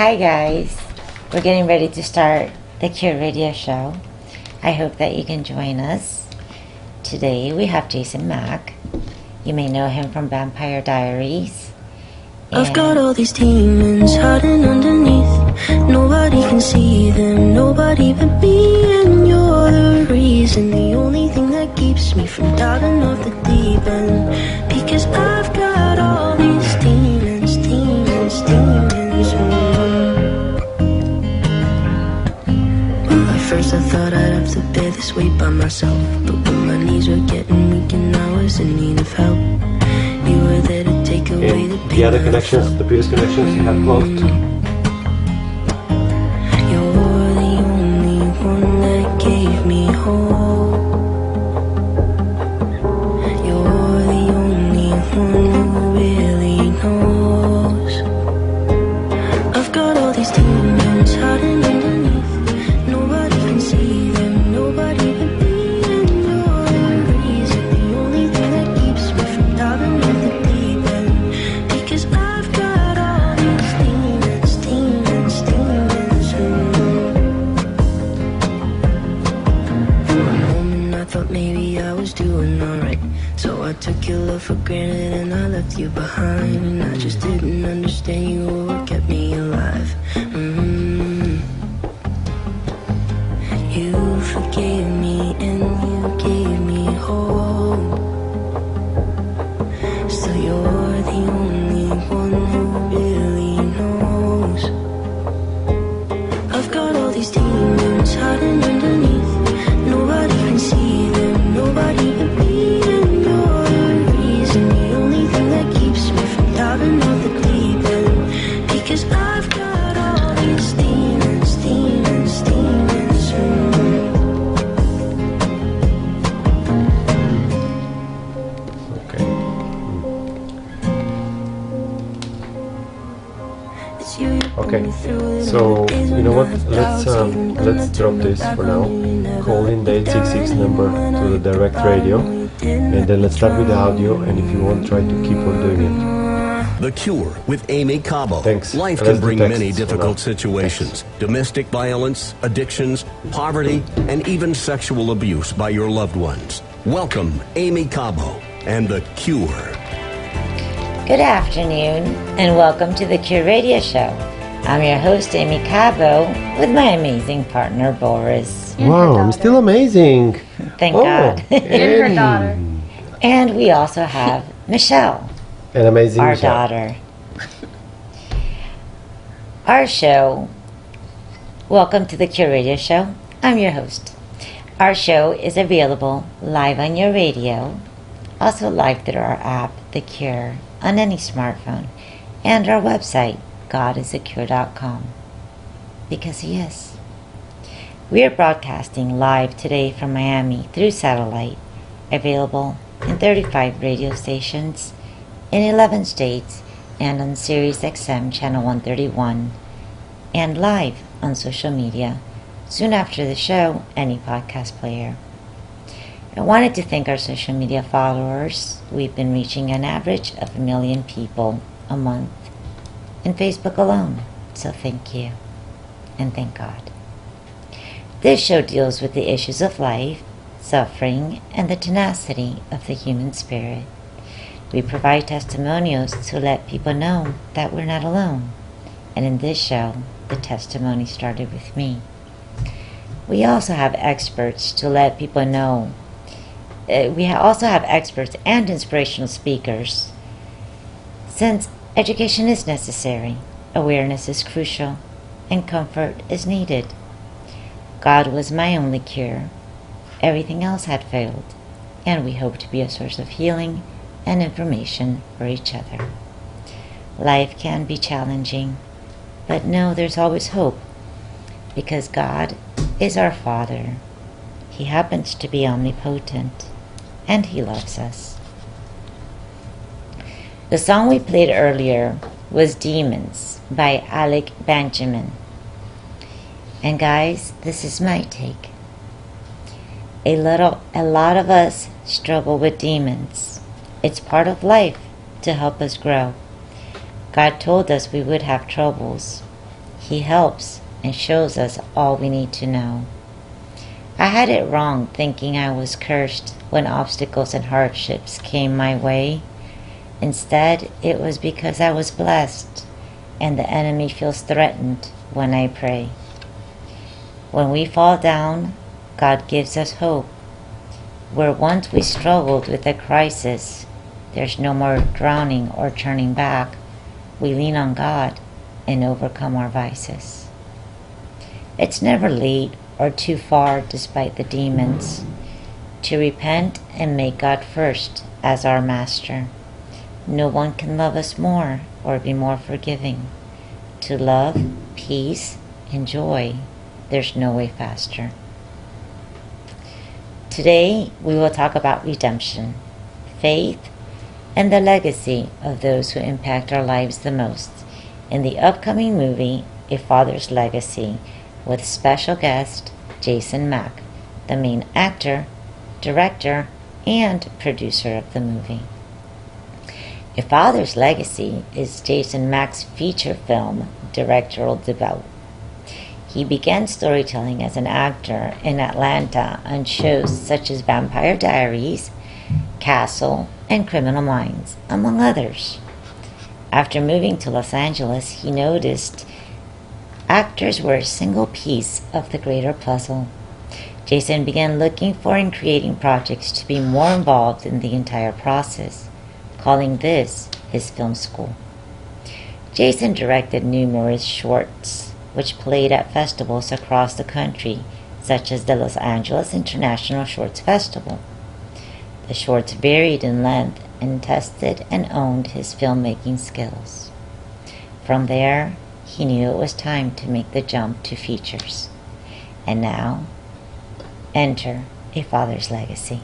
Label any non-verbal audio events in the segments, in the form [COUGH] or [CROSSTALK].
Hi, guys. We're getting ready to start the Cure Radio Show. I hope that you can join us. Today we have Jason Mac. You may know him from Vampire Diaries. I've got all these demons hiding underneath. Nobody can see them, nobody but me. And you're the reason, the only thing that keeps me from doubting of the deep end. Because I've first I thought I'd have to bear this weight by myself. But when my knees were getting weak and I was in need of help, you were there to take away the pain. the other connections, the previous connections you have closed. Didn't for now. on you, never Call in the let 866 number to the direct radio, and then let's start with the audio. And if you want, try to keep on doing it. The Cure with Aimee Cabo. Thanks. Life can bring many difficult now. situations domestic violence, addictions, poverty, and even sexual abuse by your loved ones. Welcome, Aimee Cabo and The Cure. Good afternoon, and welcome to the Cure Radio Show. I'm your host, Aimee Cabo, with my amazing partner, Boris. And wow, I'm still amazing. Thank Oh, God. And her daughter. and we also have Michelle. An amazing our Michelle. daughter. Our show, welcome to the Cure Radio Show. I'm your host. Our show is available live on your radio, also live through our app, The Cure, on any smartphone, and our website, godisacure.com. Because He is. We are broadcasting live today from Miami through satellite, available in 35 radio stations in 11 states and on Sirius XM channel 131 and live on social media soon after the show any podcast player. I wanted to thank our social media followers. We've been reaching an average of a million people a month in Facebook alone. So thank you and thank God. This show deals with the issues of life, suffering, and the tenacity of the human spirit. We provide testimonials to let people know that we're not alone. And in this show, the testimony started with me. We also have experts to let people know. Uh, we also have experts and inspirational speakers. Since education is necessary, awareness is crucial, and comfort is needed. God was my only cure. Everything else had failed, and we hope to be a source of healing and information for each other. Life can be challenging, but know there's always hope because God is our Father. He happens to be omnipotent and He loves us. The song we played earlier was Demons by Alec Benjamin. And guys, this is my take. A little a lot of us struggle with demons. It's part of life to help us grow. God told us we would have troubles. He helps and shows us all we need to know. I had it wrong thinking I was cursed when obstacles and hardships came my way. Instead, it was because I was blessed and the enemy feels threatened when I pray. When we fall down, God gives us hope. Where once we struggled with a crisis, there's no more drowning or turning back. We lean on God and overcome our vices. It's never late or too far despite the demons to repent and make God first as our master. No one can love us more or be more forgiving. To love, peace, and joy, there's no way faster. Today, we will talk about redemption, faith, and the legacy of those who impact our lives the most in the upcoming movie, A Father's Legacy, with special guest Jason Mac, the main actor, director, and producer of the movie. A Father's Legacy is Jason Mac's feature film directorial debut. He began storytelling as an actor in Atlanta on shows such as Vampire Diaries, Castle, and Criminal Minds, among others. After moving to Los Angeles, he noticed actors were a single piece of the greater puzzle. Jason began looking for and creating projects to be more involved in the entire process, calling this his film school. Jason directed numerous shorts which played at festivals across the country, such as the Los Angeles International Shorts Festival. The shorts varied in length and tested and owned his filmmaking skills. From there, he knew it was time to make the jump to features. And now, enter A Father's Legacy.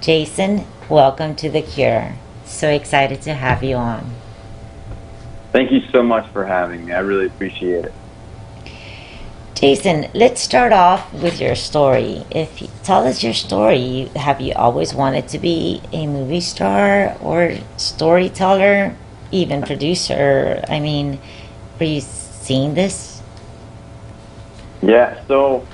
Jason, welcome to The Cure. So excited to have you on. Thank you so much for having me. I really appreciate it. Jason, let's start off with your story. If you tell us your story, have you always wanted to be a movie star or storyteller, even producer? I mean, were you seeing this? Yeah, so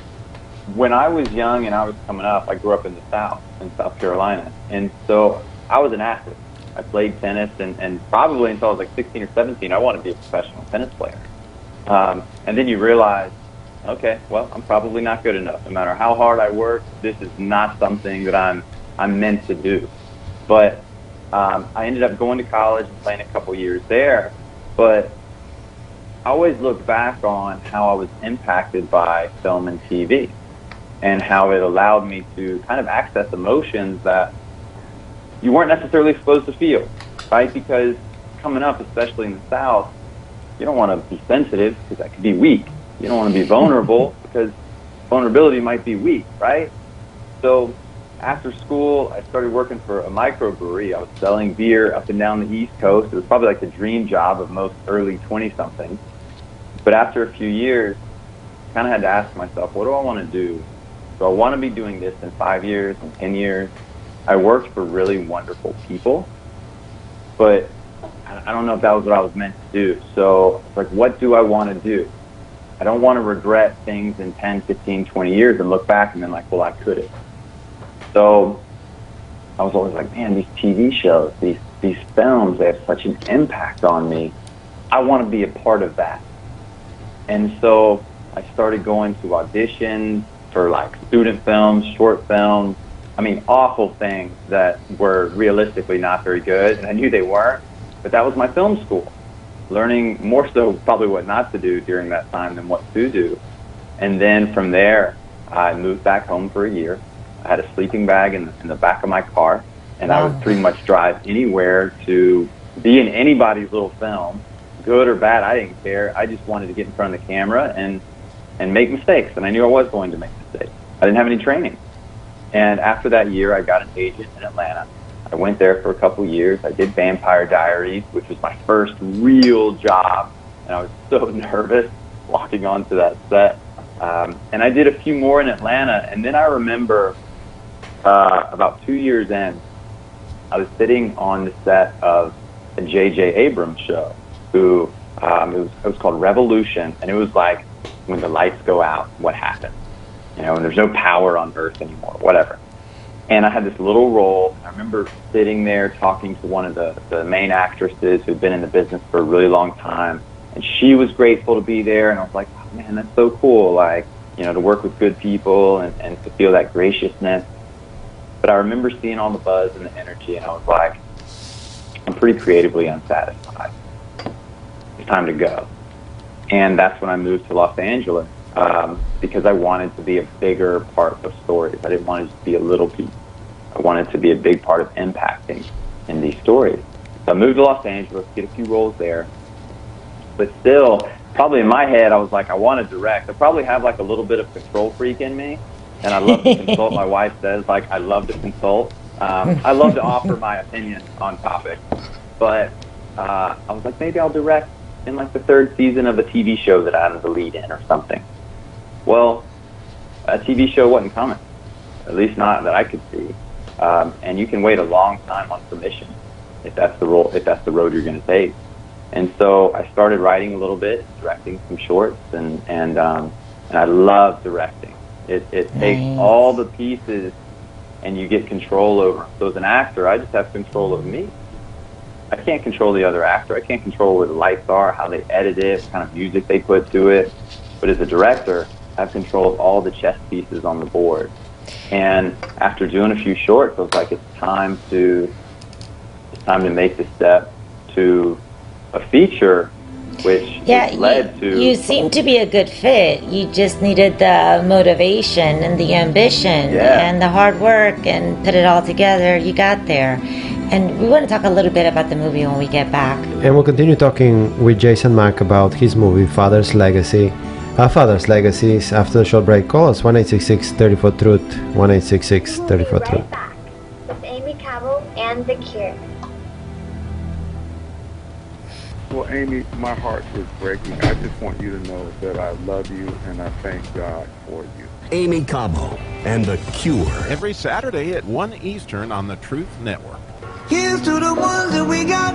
when I was young and I was coming up, I grew up in the South, in South Carolina. And so I was an athlete. I played tennis, and, and probably until I was like 16 or 17, I wanted to be a professional tennis player. Um, and then you realize, okay, well, I'm probably not good enough. No matter how hard I work, this is not something that I'm I'm meant to do. But um, I ended up going to college and playing a couple years there. But I always look back on how I was impacted by film and TV, and how it allowed me to kind of access emotions that you weren't necessarily supposed to feel, right? Because coming up, especially in the South, you don't want to be sensitive because that could be weak. You don't want to be vulnerable [LAUGHS] because vulnerability might be weak, right? So after school, I started working for a microbrewery. I was selling beer up and down the East Coast. It was probably like the dream job of most early 20 somethings. But after a few years, I kind of had to ask myself, what do I want to do? Do I want to be doing this in five years, in 10 years? I worked for really wonderful people, but I don't know if that was what I was meant to do. So like, what do I want to do? I don't want to regret things in 10, 15, 20 years and look back and then like, well, I could have. So I was always like, man, these TV shows, these these films, they have such an impact on me. I want to be a part of that. And so I started going to auditions for like student films, short films. I mean, awful things that were realistically not very good, and I knew they weren't. But that was my film school learning more so probably what not to do during that time than what to do. And then from there, I moved back home for a year. I had a sleeping bag in, in the back of my car, and I would pretty much drive anywhere to be in anybody's little film, good or bad. I didn't care. I just wanted to get in front of the camera and and make mistakes, and I knew I was going to make mistakes. I didn't have any training. And after that year, I got an agent in Atlanta I went there for a couple years. I did Vampire Diaries, which was my first real job, and I was [LAUGHS] so nervous walking onto that set. Um, and I did a few more in Atlanta, and then I remember uh, about two years in, I was sitting on the set of a J.J. Abrams show, who Um, it was it was called Revolution, and it was like when the lights go out, what happens? You know, and there's no power on Earth anymore, whatever. And I had this little role. I remember sitting there talking to one of the, the main actresses who'd been in the business for a really long time. And she was grateful to be there. And I was like, oh, man, that's so cool. Like, you know, to work with good people and, and to feel that graciousness. But I remember seeing all the buzz and the energy, and I was like, I'm pretty creatively unsatisfied. It's time to go. And that's when I moved to Los Angeles um, because I wanted to be a bigger part of stories. I didn't want to just be a little piece. I wanted to be a big part of impacting in these stories. So I moved to Los Angeles, get a few roles there. But still, probably in my head, I was like, I want to direct. I probably have like a little bit of control freak in me. And I love to consult. My [LAUGHS] wife says, like, I love to consult. Um, I love to offer my opinion on topics. But uh, I was like, maybe I'll direct in like the third season of a TV show that I'm the lead in or something. Well, a TV show wasn't coming, at least not that I could see. Um, and you can wait a long time on permission if that's the role, if that's the road you're going to take. And so I started writing a little bit, directing some shorts, and and um, and I love directing. It it takes all the pieces, and you get control over. So as an actor, I just have control of me. I can't control the other actor. I can't control where the lights are, how they edit it, what kind of music they put to it. But as a director, have control of all the chess pieces on the board. And after doing a few shorts, I was like, it's time to it's time to make the step to a feature, which Yeah, led you, to you seem to be a good fit. You just needed the motivation and the ambition Yeah. and the hard work and put it all together. You got there. And we want to talk a little bit about the movie when we get back. And we'll continue talking with Jason Mac about his movie Father's Legacy. Uh, Father's Legacies after the short break. Call us 1 34 Truth. 1 34 We'll Truth. right back with Aimee Cabo and The Cure. Well, Amy, my heart is breaking. I just want you to know that I love you and I thank God for you. Aimee Cabo and The Cure. Every Saturday at 1 Eastern on the Truth Network. Here's to the ones that we got.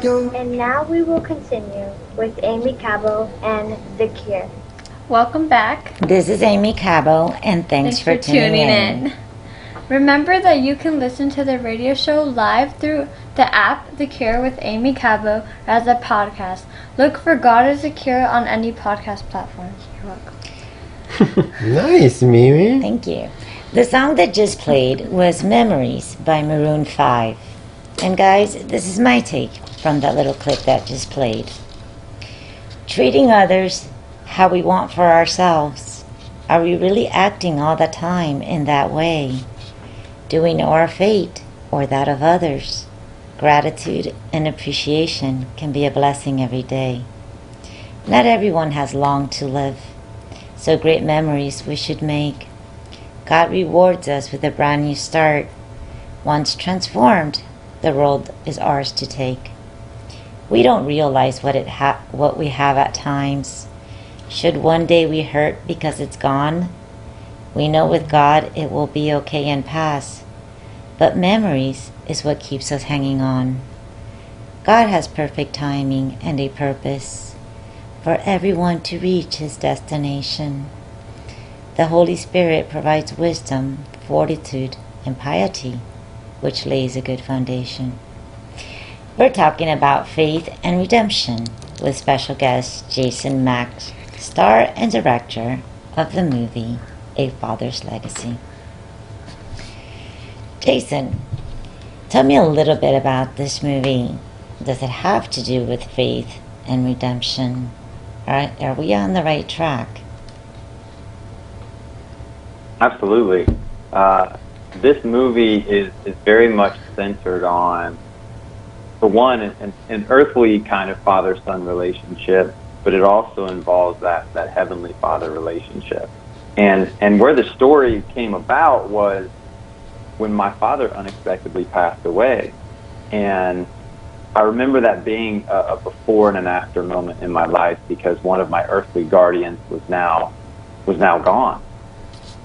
bring. And now we will continue with Aimee Cabo and The Cure. Welcome back. This is Aimee Cabo, and thanks, for, tuning, in. Remember that you can listen to the radio show live through the app The Cure with Aimee Cabo as a podcast. Look for God is a Cure on any podcast platform. You're welcome. [LAUGHS] Nice, Mimi. Thank you. The song that just played was Memories by Maroon 5. And guys, this is my take from that little clip that just played. Treating others how we want for ourselves. Are we really acting all the time in that way? Do we know our fate or that of others? Gratitude and appreciation can be a blessing every day. Not everyone has long to live, so great memories we should make. God rewards us with a brand new start. Once transformed, the world is ours to take. We don't realize what it ha- what we have at times. Should one day we hurt because it's gone, We know with God it will be okay and pass, but memories is what keeps us hanging on. God has perfect timing and a purpose for everyone to reach his destination. The Holy Spirit provides wisdom, fortitude, and piety, which lays a good foundation. We're talking about faith and redemption with special guest Jason Mac, star and director of the movie A Father's Legacy. Jason, tell me a little bit about this movie. Does it have to do with faith and redemption? Are, are we on the right track? Absolutely. Uh, this movie is, is very much centered on, for one, an, an earthly kind of father son relationship, but it also involves that, that heavenly father relationship. And, and where the story came about was when my father unexpectedly passed away. And I remember that being a, a before and an after moment in my life because one of my earthly guardians was now was now gone.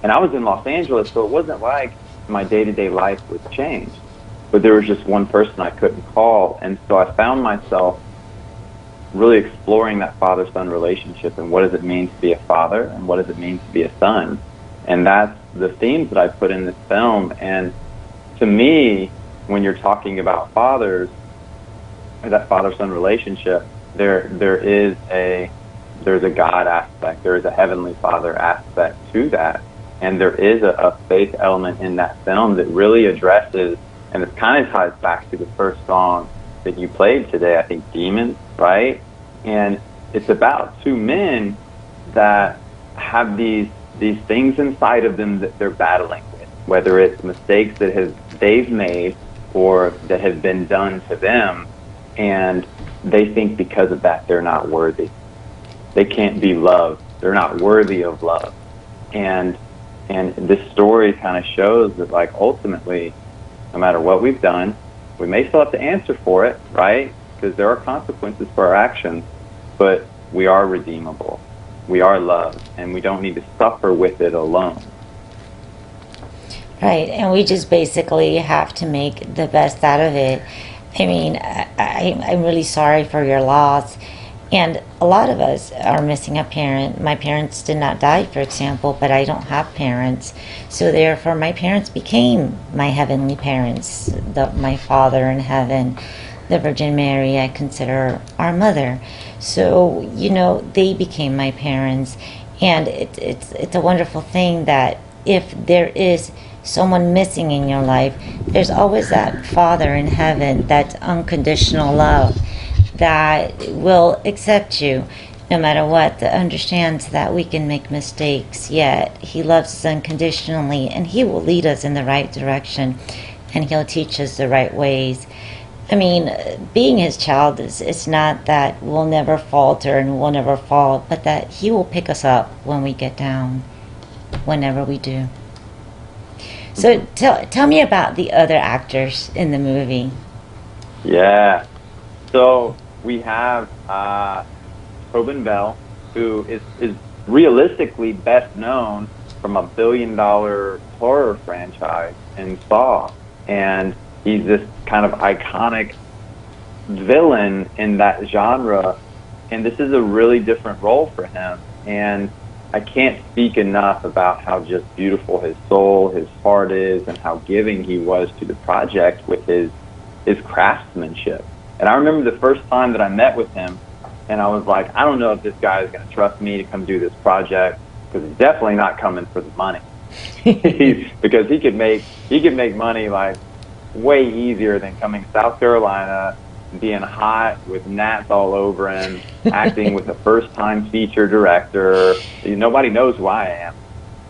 And I was in Los Angeles, so it wasn't like my day to day life was changed. But there was just one person I couldn't call. And so I found myself really exploring that father son relationship and what does it mean to be a father and what does it mean to be a son. And that's the themes that I put in this film. And to me, when you're talking about fathers, that father son relationship, there there is a there's a God aspect, there is a heavenly father aspect to that. And there is a, a faith element in that film that really addresses and it kind of ties back to the first song that you played today, I think Demons, right? And it's about two men that have these these things inside of them that they're battling with, whether it's mistakes that have they've made or that have been done to them, and they think because of that they're not worthy. They can't be loved. They're not worthy of love. And and this story kind of shows that like ultimately, no matter what we've done, we may still have to answer for it, right? Because there are consequences for our actions, but we are redeemable. We are loved, and we don't need to suffer with it alone. Right, and we just basically have to make the best out of it. I mean, I, I'm really sorry for your loss. And a lot of us are missing a parent. My parents did not die, for example, but I don't have parents. So therefore, my parents became my heavenly parents. The, my father in heaven, the Virgin Mary, I consider our mother. So, you know, they became my parents. And it, it's, it's a wonderful thing that if there is someone missing in your life, there's always that Father in heaven, that unconditional love that will accept you no matter what, that understands that we can make mistakes, yet He loves us unconditionally and He will lead us in the right direction and He'll teach us the right ways. I mean, being His child is it's not that we'll never falter and we'll never fall, but that He will pick us up when we get down, whenever we do. So mm-hmm. tell, tell me about the other actors in the movie. Yeah. So we have uh, Tobin Bell, who is, is realistically best known from a billion dollar horror franchise in Saw. And he's this kind of iconic villain in that genre. And this is a really different role for him. And I can't speak enough about how just beautiful his soul, his heart is, and how giving he was to the project with his his craftsmanship. And I remember the first time that I met with him, and I was like, I don't know if this guy is going to trust me to come do this project because he's definitely not coming for the money. [LAUGHS] because he could make he could make money like way easier than coming to South Carolina, being hot with gnats all over him, [LAUGHS] acting with a first time feature director. Nobody knows who I am.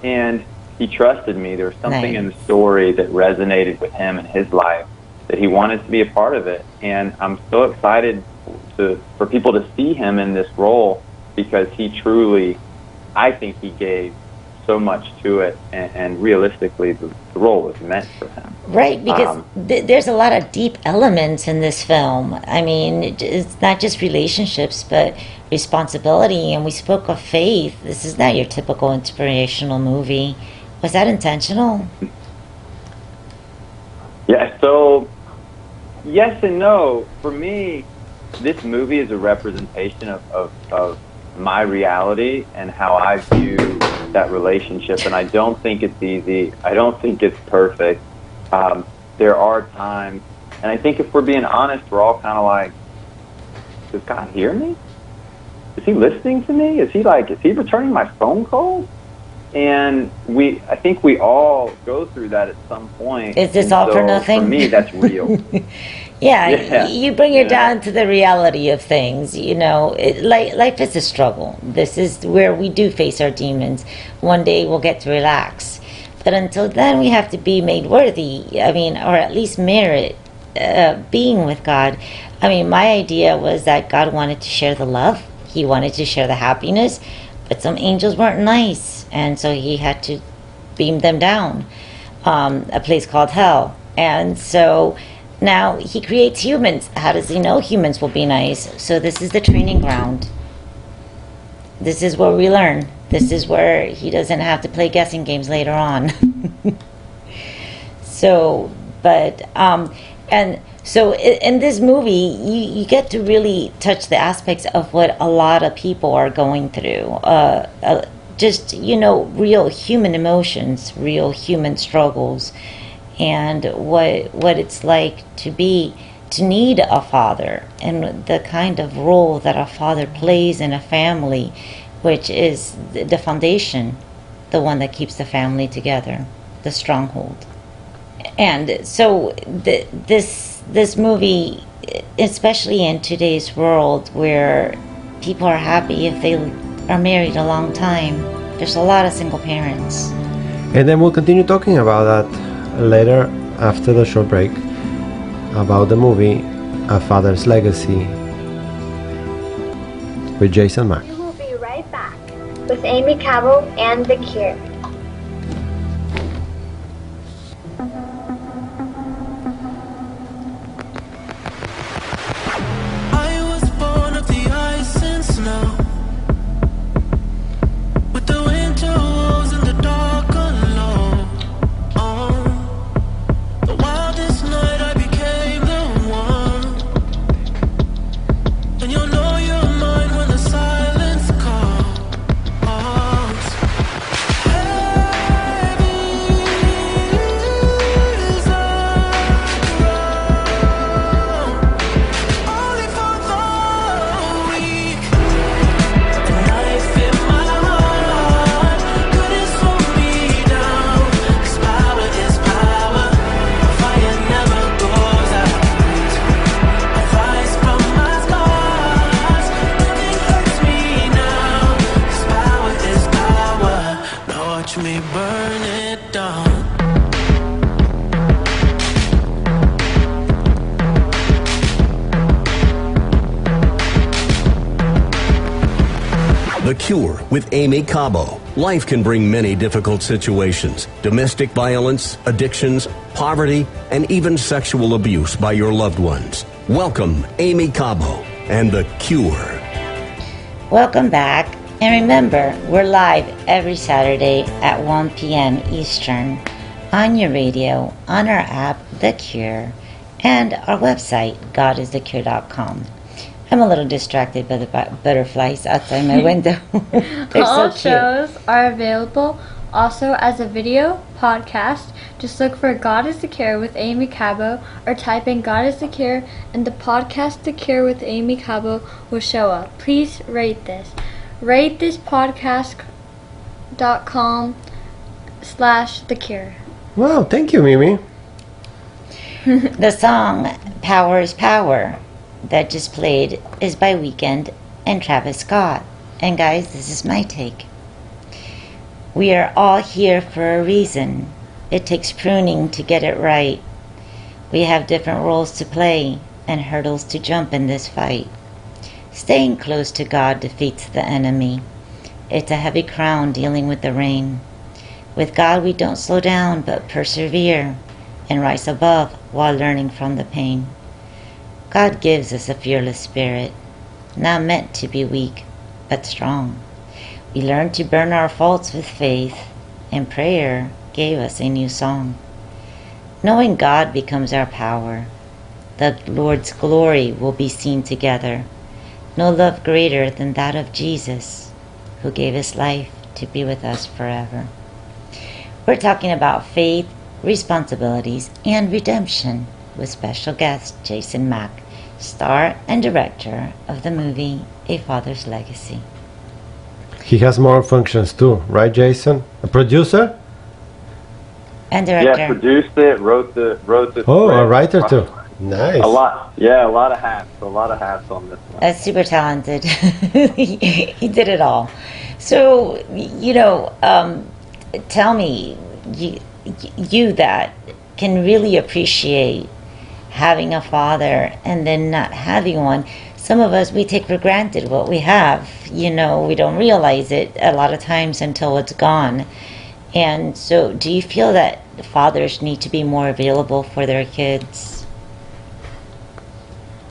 And he trusted me. There was something Nice. in the story that resonated with him and his life that he wanted to be a part of it. And I'm so excited to for people to see him in this role because he truly, I think he gave so much to it, and, and realistically, the, the role was meant for him. Right, because Um, th- there's a lot of deep elements in this film. I mean, it- it's not just relationships, but responsibility. And we spoke of faith. This is not your typical inspirational movie. Was that intentional? Yeah, so yes and no. For me, this movie is a representation of, of, of my reality and how I view that relationship. And I don't think it's easy. I don't think it's perfect. Um, there are times, and I think if we're being honest, we're all kind of like, does God hear me? Is he listening to me? Is he like, is he returning my phone calls? And we, I think we all go through that at some point. Is this And all for nothing? For me, that's real. [LAUGHS] Yeah, [LAUGHS] Yeah. you bring it Yeah. down to the reality of things. You know, it, li- life is a struggle. This is where we do face our demons. One day we'll get to relax, but until then, we have to be made worthy. I mean, or at least merit uh, being with God. I mean, my idea was that God wanted to share the love. He wanted to share the happiness, but some angels weren't nice, and so He had to beam them down um, a place called hell. And so now he creates humans. How does he know humans will be nice? So this is the training ground. This is where we learn. This is where he doesn't have to play guessing games later on. [LAUGHS] so, but, um, and so i- in this movie, you, you get to really touch the aspects of what a lot of people are going through. Uh, uh, just, you know, real human emotions, real human struggles, and what, what it's like to be, to need a father, and the kind of role that a father plays in a family, which is the foundation, the one that keeps the family together, the stronghold. And so th- this this movie especially in today's world where people are happy if they are married a long time there's a lot of single parents And then we'll continue talking about that later after the short break about the movie A Father's Legacy with Jason Mac. We will be right back with Aimee Cabo and The Cure. Cabo. Life can bring many difficult situations domestic violence, addictions, poverty, and even sexual abuse by your loved ones. Welcome, Aimee Cabo and The Cure. welcome back and remember we're live every saturday at 1 p.m eastern on your radio on our app the cure and our website godisthecure.com i'm a little distracted by the bu- butterflies outside my window [LAUGHS] [LAUGHS] they're All so cute shows are available also as a video podcast. Just look for God is the Cure with Aimee Cabo or type in God is the Cure and the podcast The Cure with Aimee Cabo will show up. Please rate this. Rate this podcast dot com slash the cure. Wow, thank you, Mimi. [LAUGHS] The song Power is Power that just played is by Weeknd and Travis Scott. And guys, this is my take. We are all here for a reason. It takes pruning to get it right. We have different roles to play and hurdles to jump in this fight. Staying close to God defeats the enemy. It's a heavy crown dealing with the rain. With God, we don't slow down but persevere and rise above while learning from the pain. God gives us a fearless spirit, not meant to be weak, but strong. We learn to burn our faults with faith and prayer gave us a new song. Knowing God becomes our power. The Lord's glory will be seen together. No love greater than that of Jesus, who gave his life to be with us forever. We're talking about faith, responsibilities, and redemption with special guest Jason Mac, star and director of the movie A Father's Legacy. He has more functions too, right, Jason? A producer? And director. Yeah, produced it, wrote the wrote the. Oh, a writer too. Nice. A lot, yeah, a lot of hats, a lot of hats on this one. Uh, super talented. [LAUGHS] he, he did it all. So, you know, um, tell me, you, you that can really appreciate having a father and then not having one. Some of us, we take for granted what we have. You know, we don't realize it a lot of times until it's gone. And so, do you feel that fathers need to be more available for their kids?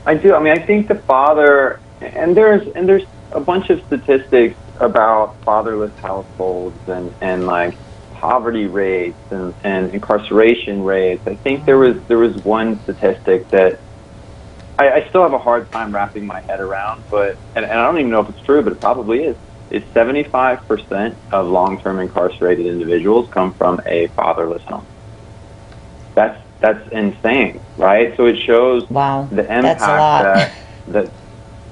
I do. I mean, I think the father, and there's and there's a bunch of statistics about fatherless households and and like poverty rates and, and incarceration rates. I think there was there was one statistic that I, I still have a hard time wrapping my head around, but and, and I don't even know if it's true, but it probably is. Is 75% of long-term incarcerated individuals come from a fatherless home? That's that's insane, right? So it shows Wow, the impact that's a lot. that that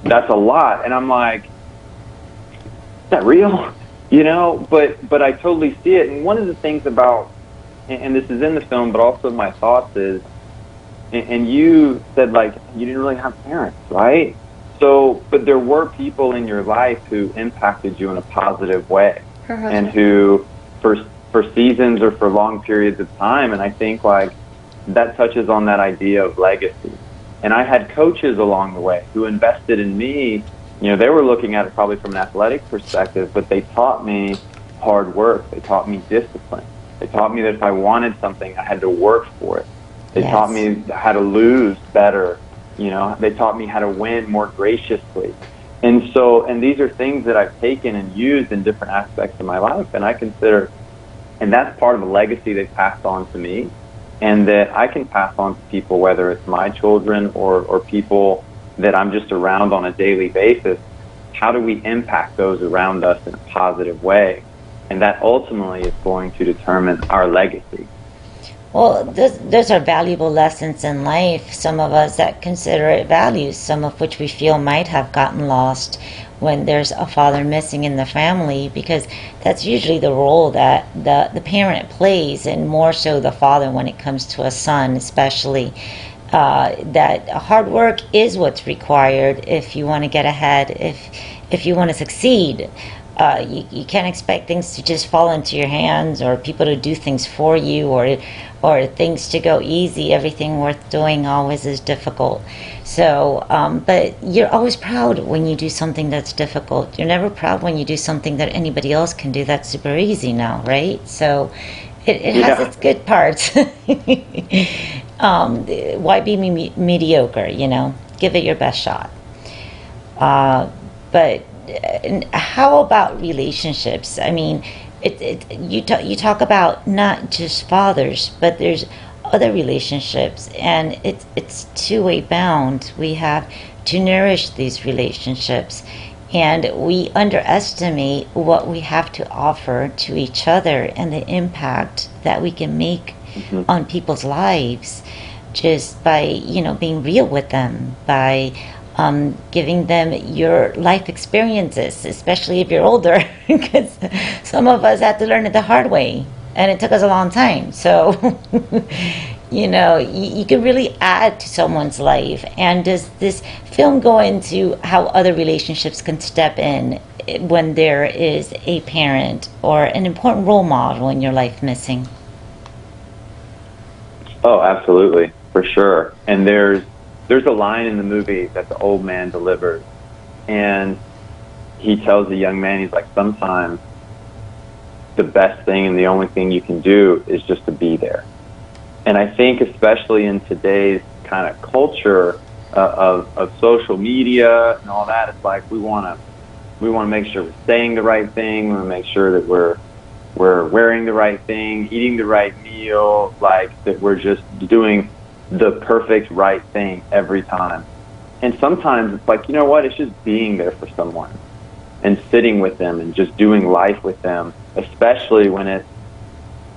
that's a lot and i'm like is that real you know but but i totally see it and one of the things about and, this is in the film but also my thoughts is and, and you said like you didn't really have parents right so but there were people in your life who impacted you in a positive way and who for for seasons or for long periods of time and I think like that touches on that idea of legacy. And I had coaches along the way who invested in me. You know, they were looking at it probably from an athletic perspective, but they taught me hard work. They taught me discipline. They taught me that if I wanted something, I had to work for it. They Yes. taught me how to lose better. You know, they taught me how to win more graciously. And so, and these are things that I've taken and used in different aspects of my life. And I consider, and that's part of a legacy they passed on to me and that I can pass on to people, whether it's my children or, or people that I'm just around on a daily basis. How do we impact those around us in a positive way? And that ultimately is going to determine our legacy. Well, those, those are valuable lessons in life. Some of us that consider it values, some of which we feel might have gotten lost when there's a father missing in the family, because that's usually the role that the, the parent plays, and more so the father when it comes to a son, especially. Uh, that hard work is what's required if you want to get ahead, if if you want to succeed. Uh, you, you can't expect things to just fall into your hands or people to do things for you or or things to go easy. Everything worth doing always is difficult. So, um, but you're always proud when you do something that's difficult. You're never proud when you do something that anybody else can do that's super easy now, right? So, it, it has Yeah. its good parts. [LAUGHS] um, why be me- mediocre? You know, give it your best shot. Uh, but uh, how about relationships? I mean, it, it, you talk, you talk about not just fathers, but there's other relationships, and it's it's two way bound. We have to nourish these relationships, and we underestimate what we have to offer to each other and the impact that we can make on people's lives just by you know being real with them by um, giving them your life experiences especially if you're older [LAUGHS] because some of us had to learn it the hard way and it took us a long time. So [LAUGHS] you know you, you can really add to someone's life and does this film go into how other relationships can step in when there is a parent or an important role model in your life missing Oh, absolutely, for sure. And there's there's a line in the movie that the old man delivers, and he tells the young man, he's like, sometimes the best thing and the only thing you can do is just to be there. And I think, especially in today's kind of culture uh, of of social media and all that, it's like we want to we want to make sure we're saying the right thing. We want to make sure that we're we're wearing the right thing, eating the right meal, like that we're just doing the perfect right thing every time. And sometimes it's like, you know what, it's just being there for someone and sitting with them and just doing life with them, especially when it's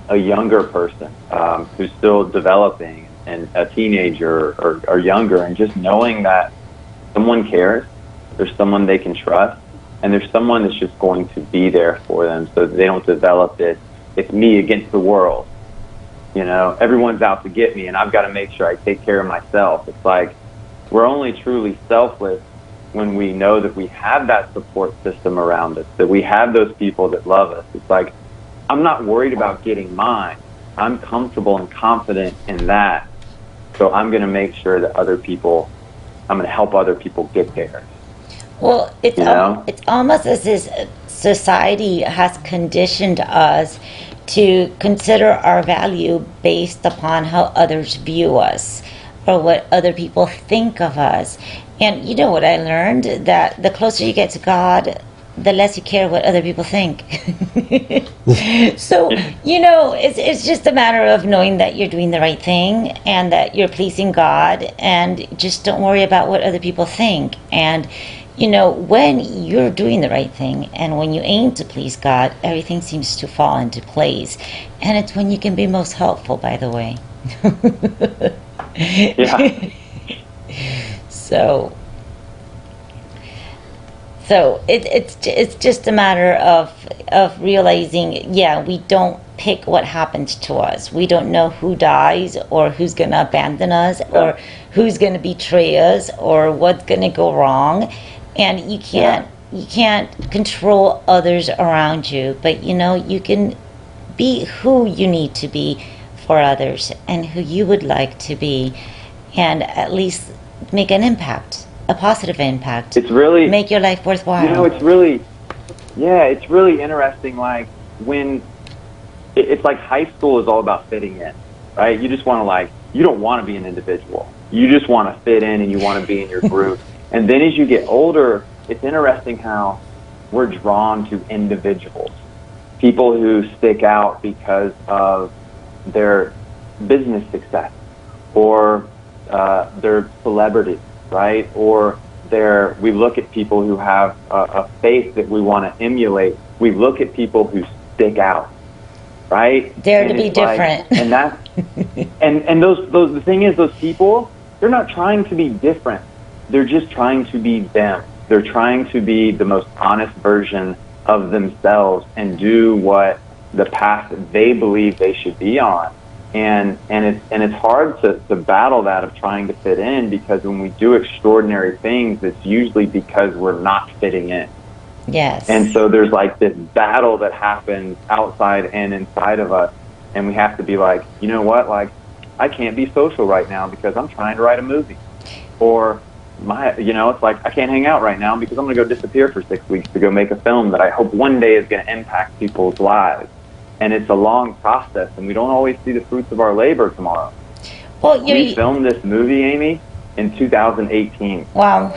a younger person um, who's still developing and a teenager or, or younger, and just knowing that someone cares, there's someone they can trust, and there's someone that's just going to be there for them so they don't develop this it's me against the world. You know, everyone's out to get me, and I've got to make sure I take care of myself. It's like we're only truly selfless when we know that we have that support system around us, that we have those people that love us. It's like, I'm not worried about getting mine. I'm comfortable and confident in that. So I'm going to make sure that other people, I'm going to help other people get there. Well, it's You al- it's almost as if society has conditioned us to consider our value based upon how others view us or what other people think of us. And you know what I learned that the closer you get to God, the less you care what other people think. [LAUGHS] so, you know, it's, it's just a matter of knowing that you're doing the right thing and that you're pleasing God and just don't worry about what other people think. And, you know, when you're doing the right thing and when you aim to please God, everything seems to fall into place. And it's when you can be most helpful, by the way. [LAUGHS] Yeah. [LAUGHS] So, so it, it's it's just a matter of of realizing, yeah, we don't pick what happens to us. We don't know who dies or who's going to abandon us or who's going to betray us or what's going to go wrong, and you can't you can't control others around you, but you know you can be who you need to be for others and who you would like to be and at least make an impact a positive impact It's really make your life worthwhile You know, it's really, yeah, it's really interesting. Like when it, it's like high school is all about fitting in, right? You just want to like, you don't want to be an individual. You just want to fit in and you want to be in your [LAUGHS] group. And then as you get older, it's interesting how we're drawn to individuals, people who stick out because of their business success or uh, their celebrity, right? Or their, we look at people who have a, a faith that we want to emulate. We look at people who stick out, right? Dare to be like- different. [LAUGHS] and that's and and those those the thing is those people they're not trying to be different. They're just trying to be them. They're trying to be the most honest version of themselves and do what the path they believe they should be on. And and it's and it's hard to, to battle that of trying to fit in because when we do extraordinary things, it's usually because we're not fitting in. yes And so there's like this battle that happens outside and inside of us. And we have to be like, you know what? Like, I can't be social right now because I'm trying to write a movie. Or, my, you know, it's like, I can't hang out right now because I'm going to go disappear for six weeks to go make a film that I hope one day is going to impact people's lives. And it's a long process, and we don't always see the fruits of our labor tomorrow. well We you're filmed this movie, Aimee, in 2018. wow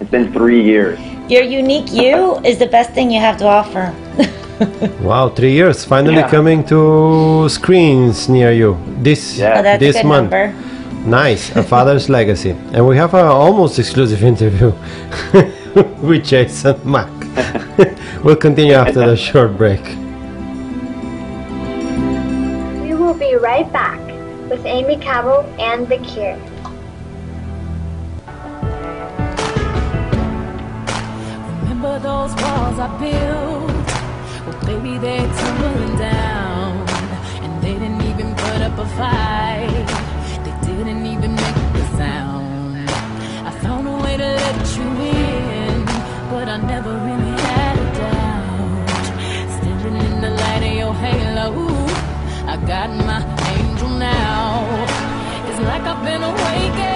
It's been three years. your unique you is the best thing you have to offer [LAUGHS] Wow, three years finally Yeah. coming to screens near you this Yeah. oh, that's this a good month. number Nice, a father's [LAUGHS] legacy, and we have an almost exclusive interview [LAUGHS] with Jason Mac. [LAUGHS] we'll continue after the short break. We will be right back with Aimee Cabo and The Cure. Remember those walls I built? Well, baby, they're tumbling down. And they didn't even put up a fight. But I never really had a doubt. Standing in the light of your halo, I got my angel now. It's like I've been awakened.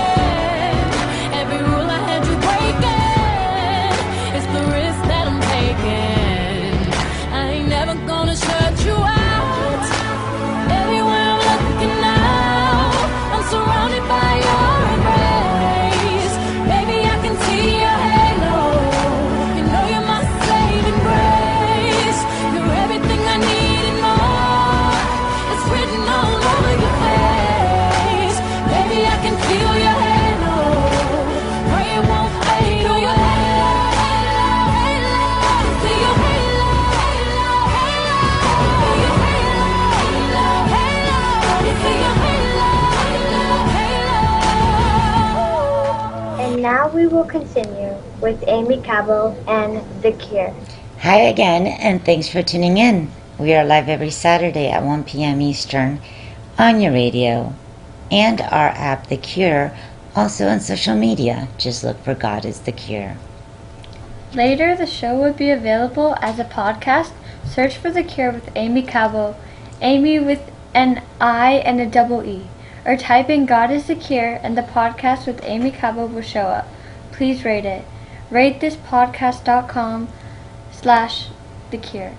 Continue with Aimee Cabo and The Cure. Hi again, and thanks for tuning in. We are live every Saturday at 1 p.m. Eastern on your radio and our app, The Cure, also on social media. Just look for God is The Cure. Later, the show will be available as a podcast. Search for The Cure with Aimee Cabo, Aimee with an I and a double E, or type in God is the Cure and the podcast with Aimee Cabo will show up. Please rate it. RateThisPodcast.com slash The Cure.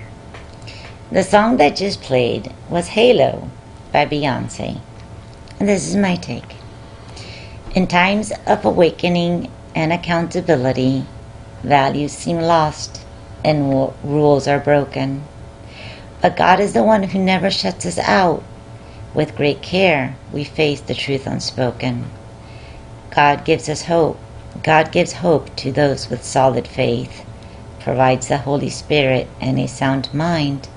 The song that just played was Halo by Beyonce. And this is my take. In times of awakening and accountability, values seem lost and w- rules are broken. But God is the one who never shuts us out. With great care, we face the truth unspoken. God gives us hope. God gives hope to those with solid faith, provides the Holy Spirit and a sound mind.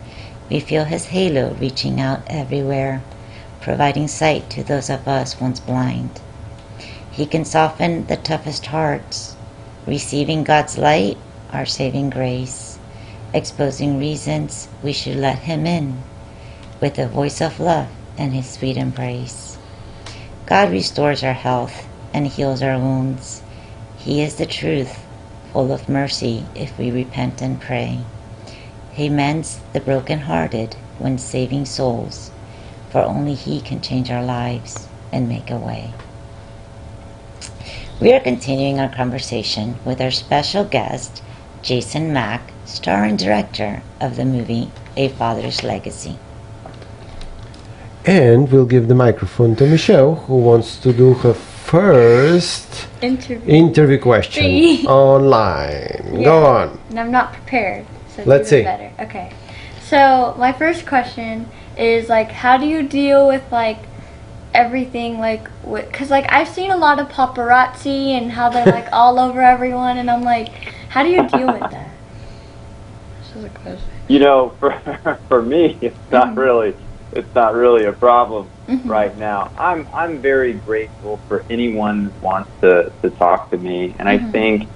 We feel His halo reaching out everywhere, providing sight to those of us once blind. He can soften the toughest hearts, receiving God's light, our saving grace, exposing reasons we should let Him in, with a voice of love and His sweet embrace. God restores our health and heals our wounds. He is the truth, full of mercy if we repent and pray. He mends the broken-hearted when saving souls, for only He can change our lives and make a way. We are continuing our conversation with our special guest, Jason Mac, star and director of the movie A Father's Legacy. And we'll give the microphone to Michelle, who wants to do her first Interview. interview question Three. [LAUGHS] online. Go on. And I'm not prepared. So Let's see. Better. Okay. So my first question is like, how do you deal with like everything like because like I've seen a lot of paparazzi and how they're like [LAUGHS] all over everyone, and I'm like, how do you deal with that? This is a question. You know, for [LAUGHS] for me, it's not mm-hmm. really it's not really a problem Mhm. right now. I'm I'm very grateful for anyone who wants to to talk to me, and I Mhm. think,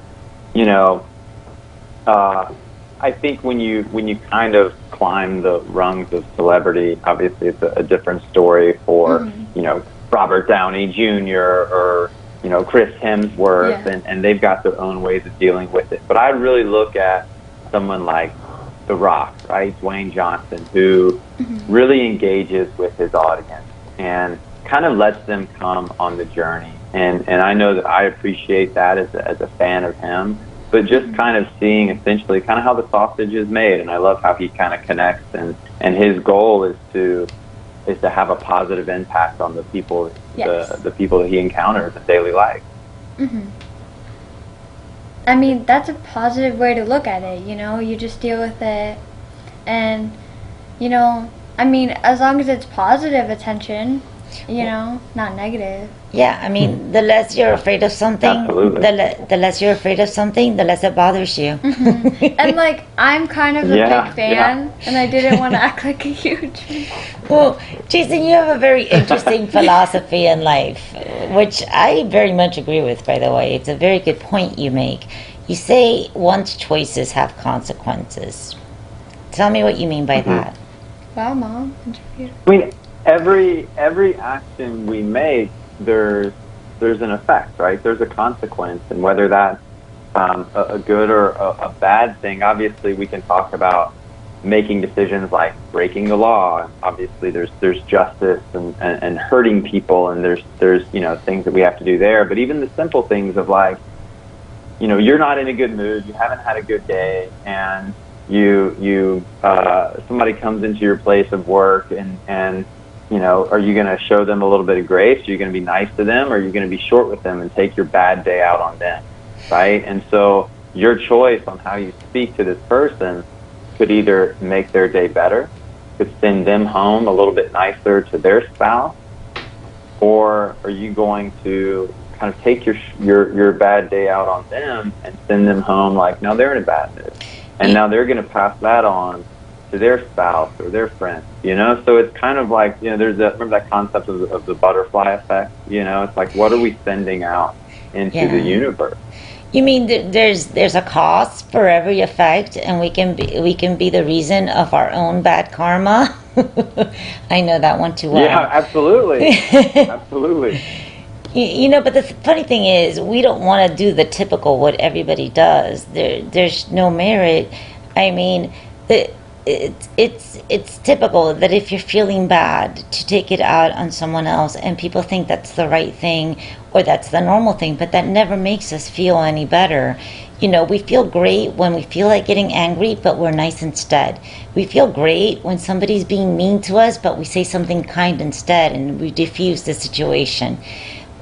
you know, uh, I think when you when you kind of climb the rungs of celebrity, obviously it's a, a different story for Mhm. you know Robert Downey Jr. or you know Chris Hemsworth, Yeah. and and they've got their own ways of dealing with it. But I really look at someone like The Rock, right, Dwayne Johnson, who really engages with his audience and kind of lets them come on the journey. And and I know that I appreciate that as a, as a fan of him. But just kind of seeing essentially kind of how the sausage is made, and I love how he kind of connects, and and his goal is to is to have a positive impact on the people Yes. the the people that he encounters in daily life. hmm I mean, that's a positive way to look at it, you know? You just deal with it. And, you know, I mean, as long as it's positive attention, you know, not negative. Yeah, I mean, the less you're afraid of something, Absolutely. the, le- the less you're afraid of something, the less it bothers you. And, like, I'm kind of a Yeah, big fan, and I didn't want to act like a huge. Well, Jason, you have a very [LAUGHS] interesting philosophy in life, which I very much agree with, by the way. It's a very good point you make. You say one's choices have consequences. Tell me what you mean by Mm-hmm. that. Wow, Mom. Interviewed. I mean, every every action we make, there's there's an effect, right? There's a consequence, and whether that's um, a, a good or a, a bad thing, obviously we can talk about making decisions like breaking the law. Obviously, there's there's justice and, and, and hurting people, and there's there's you know things that we have to do there. But even the simple things of like, you know, you're not in a good mood, you haven't had a good day, and you you uh, somebody comes into your place of work and and you know are you going to show them a little bit of grace? Are you going to be nice to them? Or are you going to be short with them and take your bad day out on them right? And so your choice on how you speak to this person could either make their day better could send them home a little bit nicer to their spouse or are you going to kind of take your your your bad day out on them and send them home like now they're in a bad mood. And now they're going to pass that on to their spouse or their friend you know so it's kind of like you know there's that remember that concept of the, of the butterfly effect you know it's like what are we sending out into Yeah. the universe You mean th- there's there's a cost for every effect, and we can be we can be the reason of our own bad karma. [LAUGHS] I know that one too well. Yeah, absolutely, [LAUGHS] absolutely. You, you know, but the funny thing is, we don't want to do the typical what everybody does. There, there's no merit. I mean, the, it's it's it's typical that if you're feeling bad, to take it out on someone else, and people think that's the right thing or that's the normal thing, but that never makes us feel any better. You know, we feel great when we feel like getting angry, but we're nice instead. We feel great when somebody's being mean to us, but we say something kind instead, and we diffuse the situation.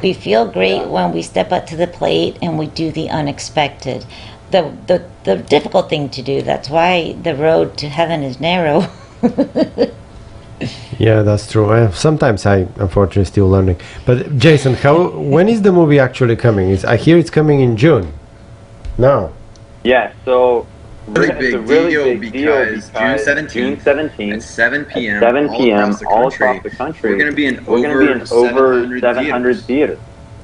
We feel great when we step up to the plate and we do the unexpected. The, the, the difficult thing to do. That's why the road to heaven is narrow. [LAUGHS] Yeah, that's true. Uh, sometimes I, unfortunately, still learning. But Jason, how when is the movie actually coming? It's, I hear it's coming in June. No. Yeah, so Really it's big a really deal big because deal June because 17th June 17th at 7 p.m. 7 all across the all country, across the country. We're going to be in over be in over 700 700 theaters. theaters.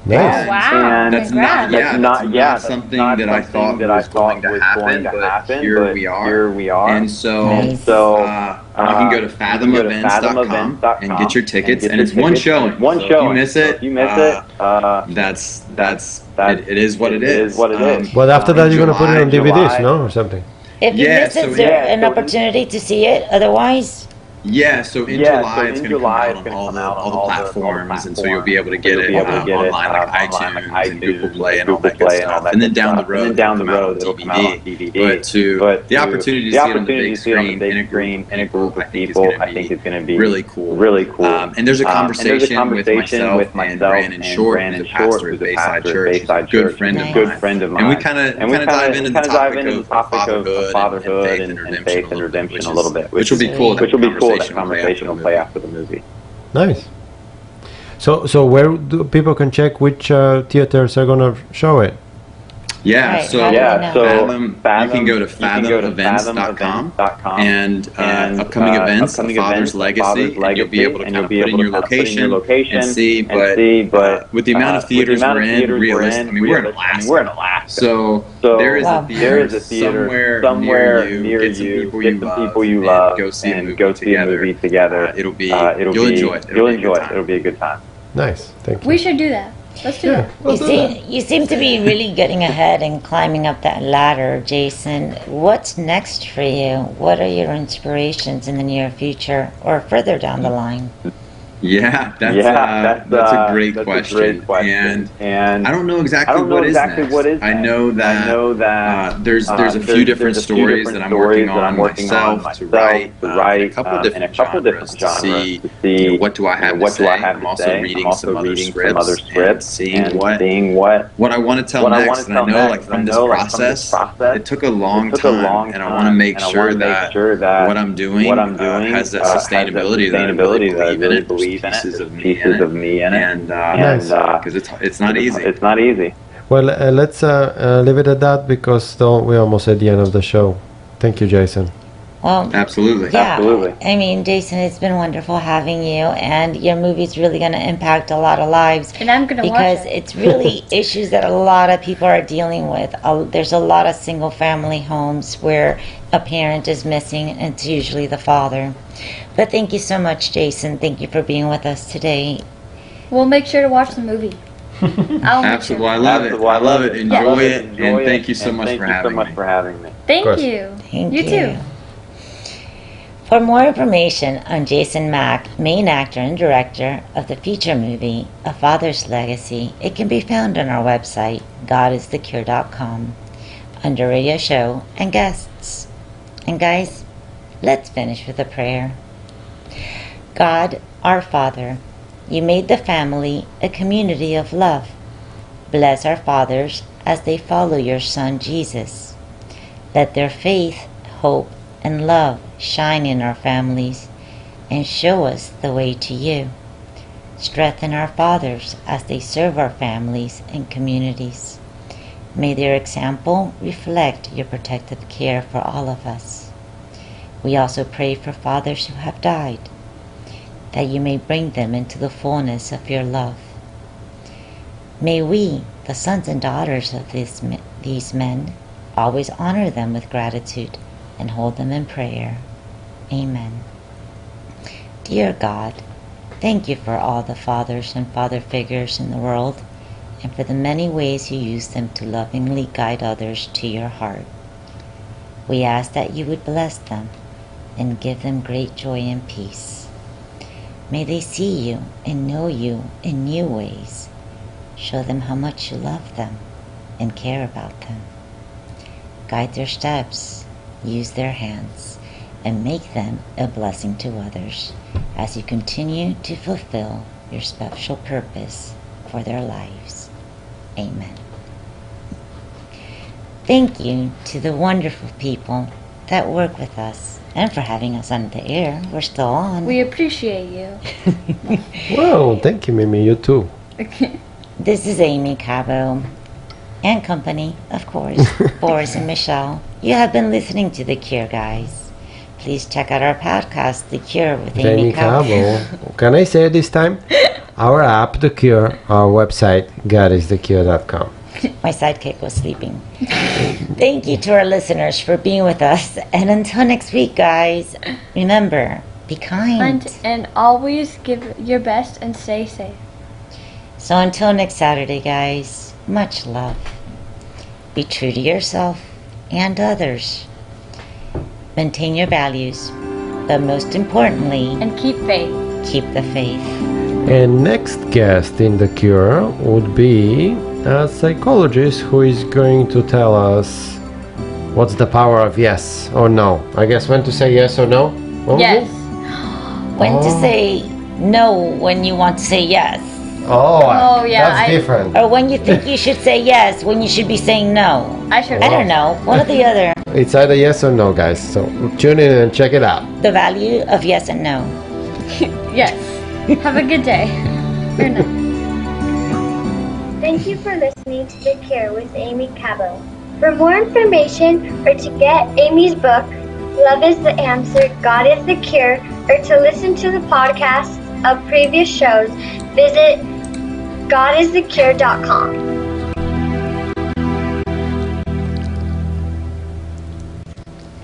Nice. Wow, And That's not, Congrats. yeah, That's that's not- not, yeah, that's something not that I thought that I was thought going to happen, going to but happen, here but we are. here we are. And so, Nice. So, uh, you can go to you can go to fathomevents.com fathomevents.com and get your tickets, and and, get it's your one tickets. showing. One So showing. If you miss So it, if you miss uh, it, uh, that's that's That- it, it is what it it is. is what it Um, is. But after Um, that, you're gonna put it on July- DVDs, July- no, or something. If you Yeah, miss it, so is there an opportunity to see it? Otherwise, Yeah, so in Yeah, July so it's in going to come out it's on all the, out on all the all the- all platforms, and so you'll be able to get it able to get it, online like uh, online, iTunes like and Google iTunes Play and and all that good Play stuff. And then down the road, And then down the road, it'll come out on DVD. DVD. But to But the opportunity to see it on the big to see it on the screen in a group of in a people, group I of think is people, going to I think is going to be really cool. Really cool. Um, and there's a Um, there's a conversation with conversation myself and Brandon Short, who's a pastor of Bayside Church. He's a Bayside good friend of mine. Good friend of mine. And we kind of kind of dive into the topic of fatherhood, and- fatherhood and, and, faith and redemption a little bit, which will be cool. Which will be cool. That conversation conversation will play after the movie. Nice. So, so where do people can check which uh, theaters are gonna show it? Yeah, Right, so how do we Yeah, so Fathom, Fathom- you can go to you can go to fathomevents.com fathomevents.com and, uh, and, upcoming uh, events, upcoming father's events, legacy, father's and you'll be legacy, able to and kind you'll of be put in able your to kind of put in your location, location and see. and But, see, but, uh, with the amount uh, of with the theaters amount we're of in, theaters we're in, I mean, we're in Alaska. we're in Alaska. So, So there is Wow. a theater, there is a theater somewhere, somewhere near you. near get some you. people Get you love, people you and love go see a and movie go see a together. movie together. Uh, it'll be, Uh, you'll enjoy it. You'll be a good enjoy it. It'll be a good time. Nice, thank you. We should do that. Let's do Yeah. that. you seem you seem to be really getting ahead and climbing up that ladder, Jason. What's next for you? What are your inspirations in the near future or further down the line? Yeah, that's, yeah, uh, that's, that's, uh, a great that's question. A great question. And And I don't know exactly don't know what is exactly next. what is I know that, I know that uh, there's uh, there's a few there's- different there's a few stories different that I'm stories working that on I'm working on myself to write, to uh, write, a couple uh, of a different couple genres different see, to see you know, what do I have what to do I say. have I'm also say. reading I'm also some other reading scripts some other and seeing and what seeing what what I want to tell next. and I know, like from this know, process, it took a long it took a time, and I want to make sure that what I'm doing, what I'm uh, doing has that uh, sustainability that I sustainability really that I believe in it. There's believe in it. pieces of me pieces in it, of me in it, and Nice. because it's it's not easy. It's not easy. Well, uh, let's uh, uh, leave it at that because though we're almost at the end of the show. Thank you, Jason. Well, Absolutely. yeah. Absolutely. I mean, Jason, it's been wonderful having you, and your movie's really going to impact a lot of lives. And I'm gonna because watch it. it's really [LAUGHS] issues that a lot of people are dealing with. Uh, there's a lot of single family homes where a parent is missing, and it's usually the father. But thank you so much, Jason. Thank you for being with us today. We'll make sure to watch the movie. [LAUGHS] I'll Absolutely. sure. Well, I love it. I love it. Enjoy Love it. Enjoy And it. thank you so And much thank for you having so much me. for having me. Thank you. Thank you you. too. For more information on Jason Mac, main actor and director of the feature movie A Father's Legacy, it can be found on our website, godisthecure.com, under radio show and guests. And guys, let's finish with a prayer. God, our Father, you made the family a community of love. Bless our fathers as they follow your Son Jesus. Let their faith, hope, and love shine in our families and show us the way to you. Strengthen our fathers as they serve our families and communities. May their example reflect your protective care for all of us. We also pray for fathers who have died, that you may bring them into the fullness of your love. May we, the sons and daughters of these, me- these men always honor them with gratitude and hold them in prayer. Amen. Dear God, thank you for all the fathers and father figures in the world and for the many ways you use them to lovingly guide others to your heart. We ask that you would bless them and give them great joy and peace. May they see you and know you in new ways. Show them how much you love them and care about them. Guide their steps, use their hands, and make them a blessing to others as you continue to fulfill your special purpose for their lives. Amen. Thank you to the wonderful people that work with us and for having us on the air. We're still on. We appreciate you. [LAUGHS] Well, thank you, Mimi. You too. Okay. This is Aimee Cabo and company, of course, [LAUGHS] Boris and Michelle. You have been listening to The Cure, guys. Please check out our podcast, The Cure with Aimee, Jamie Cabo. Cabo. [LAUGHS] Can I say it this time? Our app, The Cure, our website, godisthecure.com. [LAUGHS] My sidekick was sleeping. Thank you to our listeners for being with us. And until next week, guys, remember, be kind. And and always give your best and stay safe. So until next Saturday, guys, much love. Be true to yourself and others. Maintain your values, but most importantly, And keep faith. keep the faith. And next guest in The Cure would be a psychologist who is going to tell us what's the power of yes or no. I guess when to say yes or no? What Yes. it? When to Oh. say no when you want to say yes. Oh, Oh, yeah, that's I- different. Or when you think you should say yes when you should be saying no. I should. I don't know. One or the other. [LAUGHS] It's either yes or no, guys. So tune in and check it out. The value of yes and no. [LAUGHS] Yes. Have a good day. [LAUGHS] Or night. Thank you for listening to The Cure with Aimee Cabo. For more information or to get Aimee's book, Love is the Answer, God is the Cure, or to listen to the podcasts of previous shows, visit godisthecure.com.